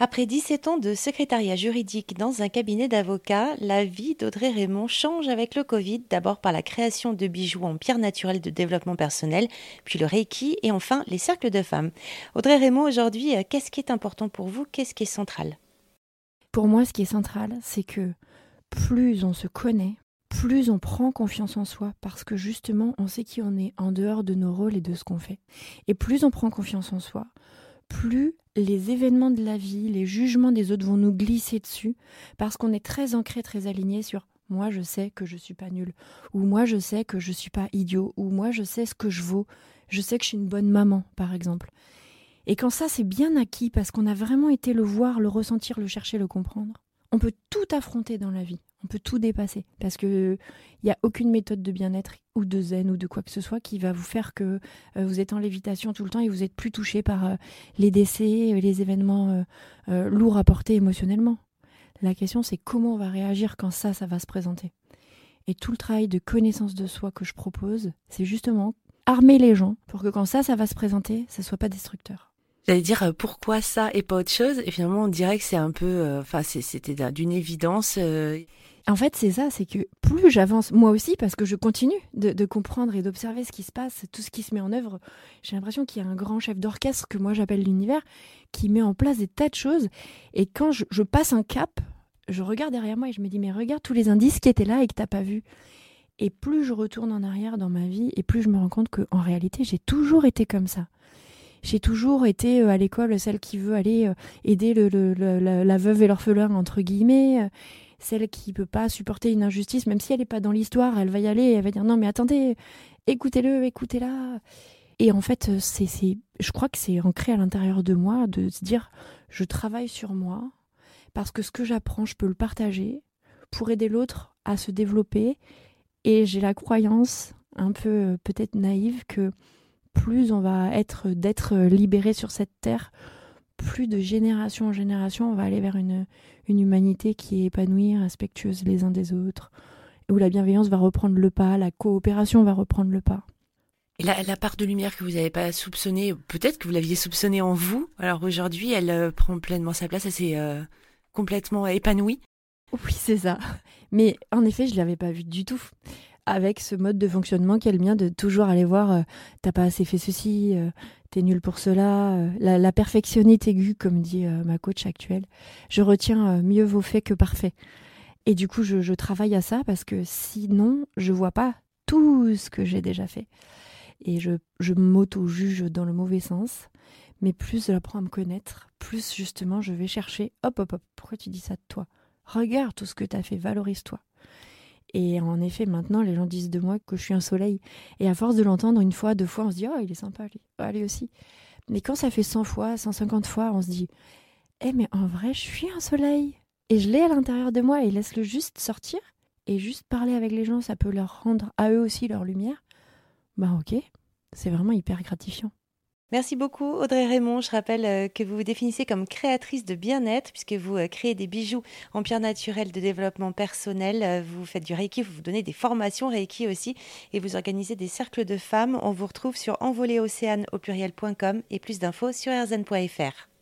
Après 17 ans de secrétariat juridique dans un cabinet d'avocats, la vie d'Audrey Raymond change avec le Covid, d'abord par la création de bijoux en pierre naturelle de développement personnel, puis le Reiki et enfin les cercles de femmes. Audrey Raymond, aujourd'hui, euh, qu'est-ce qui est important pour vous? Qu'est-ce qui est central? Pour moi, ce qui est central, c'est que plus on se connaît, plus on prend confiance en soi parce que justement, on sait qui on est en dehors de nos rôles et de ce qu'on fait. Et plus on prend confiance en soi, plus les événements de la vie, les jugements des autres vont nous glisser dessus parce qu'on est très ancré, très aligné sur moi je sais que je suis pas nul ou moi je sais que je suis pas idiot ou moi je sais ce que je vaux, je sais que je suis une bonne maman par exemple. Et quand ça c'est bien acquis parce qu'on a vraiment été le voir, le ressentir, le chercher, le comprendre, on peut tout affronter dans la vie on peut tout dépasser parce que il n'y a aucune méthode de bien-être ou de zen ou de quoi que ce soit qui va vous faire que euh, vous êtes en lévitation tout le temps et vous êtes plus touché par euh, les décès, euh, les événements lourds à porter émotionnellement. La question c'est comment on va réagir quand ça, ça va se présenter. Et tout le travail de connaissance de soi que je propose, c'est justement armer les gens pour que quand ça, ça va se présenter, ça soit pas destructeur. J'allais dire pourquoi ça et pas autre chose, et finalement on dirait que c'est un peu, enfin c'était d'une évidence. En fait, c'est ça, c'est que plus j'avance, moi aussi, parce que je continue de, comprendre et d'observer ce qui se passe, tout ce qui se met en œuvre, j'ai l'impression qu'il y a un grand chef d'orchestre que moi j'appelle l'univers, qui met en place des tas de choses. Et quand je, passe un cap, je regarde derrière moi et je me dis, mais regarde tous les indices qui étaient là et que t'as pas vu. Et plus je retourne en arrière dans ma vie, et plus je me rends compte qu'en réalité, j'ai toujours été comme ça. J'ai toujours été euh, à l'école celle qui veut aller euh, aider la, veuve et l'orphelin, entre guillemets celle qui peut pas supporter une injustice, même si elle n'est pas dans l'histoire, elle va y aller elle va dire non mais attendez, écoutez-le, écoutez-la. Et en fait, c'est, je crois que c'est ancré à l'intérieur de moi de se dire je travaille sur moi parce que ce que j'apprends, je peux le partager pour aider l'autre à se développer. Et j'ai la croyance, un peu peut-être naïve, que plus on va être d'être libéré sur cette terre, plus de génération en génération, on va aller vers une, une humanité qui est épanouie, respectueuse les uns des autres, où la bienveillance va reprendre le pas, la coopération va reprendre le pas. Et la, la part de lumière que vous n'avez pas soupçonnée, peut-être que vous l'aviez soupçonnée en vous, alors aujourd'hui elle euh, prend pleinement sa place, elle s'est euh, complètement épanouie. Oui, c'est ça. Mais en effet, je ne l'avais pas vue du tout avec ce mode de fonctionnement qui est le mien de toujours aller voir euh, t'as pas assez fait ceci, euh, t'es nul pour cela, euh, la, la, perfectionnite aiguë comme dit ma coach actuelle. Je retiens mieux vos faits que parfaits. Et du coup, je, travaille à ça parce que sinon, je vois pas tout ce que j'ai déjà fait. Et je, je m'auto-juge dans le mauvais sens. Mais plus j'apprends à me connaître, plus justement je vais chercher, hop, hop, hop, pourquoi tu dis ça de toi? Regarde tout ce que tu as fait, valorise-toi. Et en effet, maintenant, les gens disent de moi que je suis un soleil. Et à force de l'entendre une fois, deux fois, on se dit, oh, il est sympa, lui. Oh, aussi. Mais quand ça fait 100 fois, 150 fois, on se dit, eh, mais en vrai, je suis un soleil. Et je l'ai à l'intérieur de moi et laisse-le juste sortir. Et juste parler avec les gens, ça peut leur rendre à eux aussi leur lumière. Bah, ok. C'est vraiment hyper gratifiant. Merci beaucoup Audrey Raymond. Je rappelle euh, que vous vous définissez comme créatrice de bien-être puisque vous euh, créez des bijoux en pierre naturelle de développement personnel. Euh, vous faites du Reiki, vous donnez des formations Reiki aussi et vous organisez des cercles de femmes. On vous retrouve sur envoléocéane et plus d'infos sur rzn.fr.